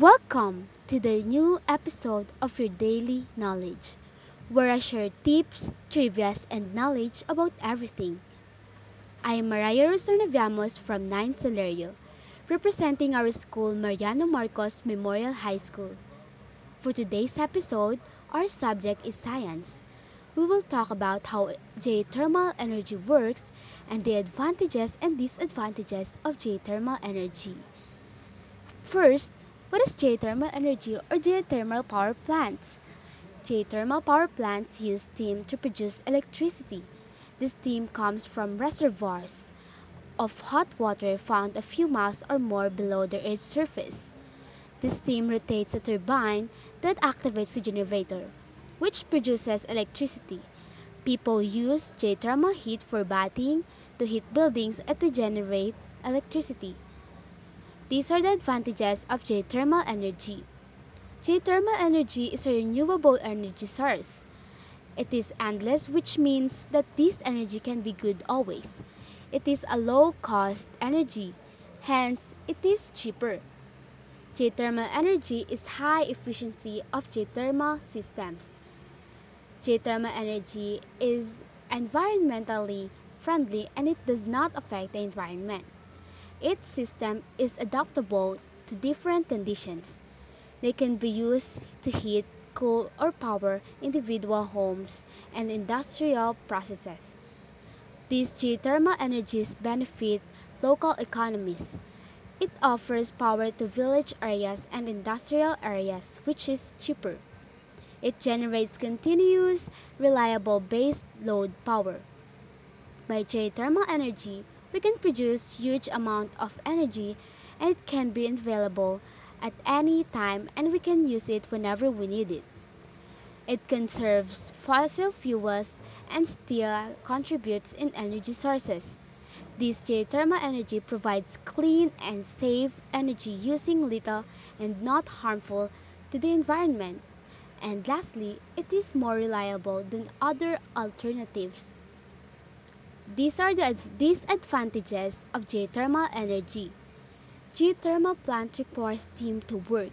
Welcome to the new episode of your daily knowledge, where I share tips, trivia, and knowledge about everything. I am Mariah Rosornaviamos from 9th Celerio, representing our school Mariano Marcos Memorial High School. For today's episode, our subject is science. We will talk about how geothermal energy works and the advantages and disadvantages of geothermal energy. First, what is geothermal energy or geothermal power plants? Geothermal power plants use steam to produce electricity. This steam comes from reservoirs of hot water found a few miles or more below the Earth's surface. This steam rotates a turbine that activates the generator, which produces electricity. People use geothermal heat for bathing, to heat buildings, and to generate electricity. These are the advantages of geothermal energy. Geothermal energy is a renewable energy source. It is endless, which means that this energy can be good always. It is a low cost energy, hence, it is cheaper. Geothermal energy is high efficiency of geothermal systems. Geothermal energy is environmentally friendly and it does not affect the environment. Each system is adaptable to different conditions. They can be used to heat, cool, or power individual homes and industrial processes. These geothermal energies benefit local economies. It offers power to village areas and industrial areas, which is cheaper. It generates continuous, reliable base load power. By geothermal energy, we can produce huge amount of energy and it can be available at any time and we can use it whenever we need it. It conserves fossil fuels and still contributes in energy sources. This geothermal energy provides clean and safe energy using little and not harmful to the environment. And lastly, it is more reliable than other alternatives. These are the disadvantages of geothermal energy. Geothermal plant requires steam to work.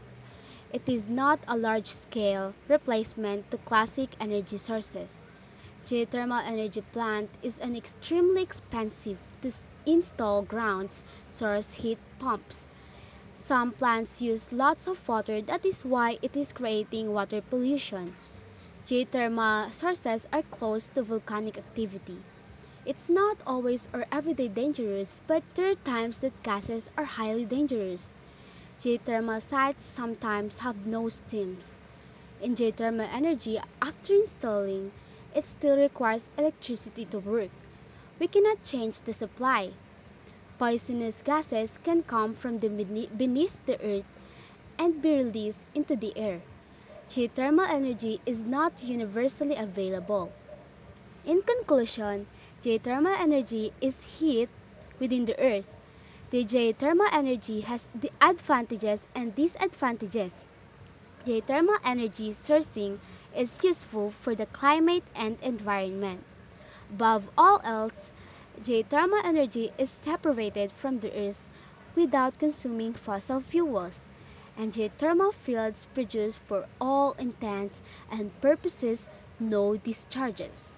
It is not a large-scale replacement to classic energy sources. Geothermal energy plant is an extremely expensive to install grounds source heat pumps. Some plants use lots of water that is why it is creating water pollution. Geothermal sources are close to volcanic activity. It's not always or everyday dangerous, but there are times that gases are highly dangerous. Geothermal sites sometimes have no steams. In geothermal energy, after installing, it still requires electricity to work. We cannot change the supply. Poisonous gases can come from the beneath the earth and be released into the air. Geothermal energy is not universally available. In conclusion, geothermal energy is heat within the earth. The geothermal energy has the advantages and disadvantages. Geothermal energy sourcing is useful for the climate and environment. Above all else, geothermal energy is separated from the earth without consuming fossil fuels, and geothermal fields produce for all intents and purposes no discharges.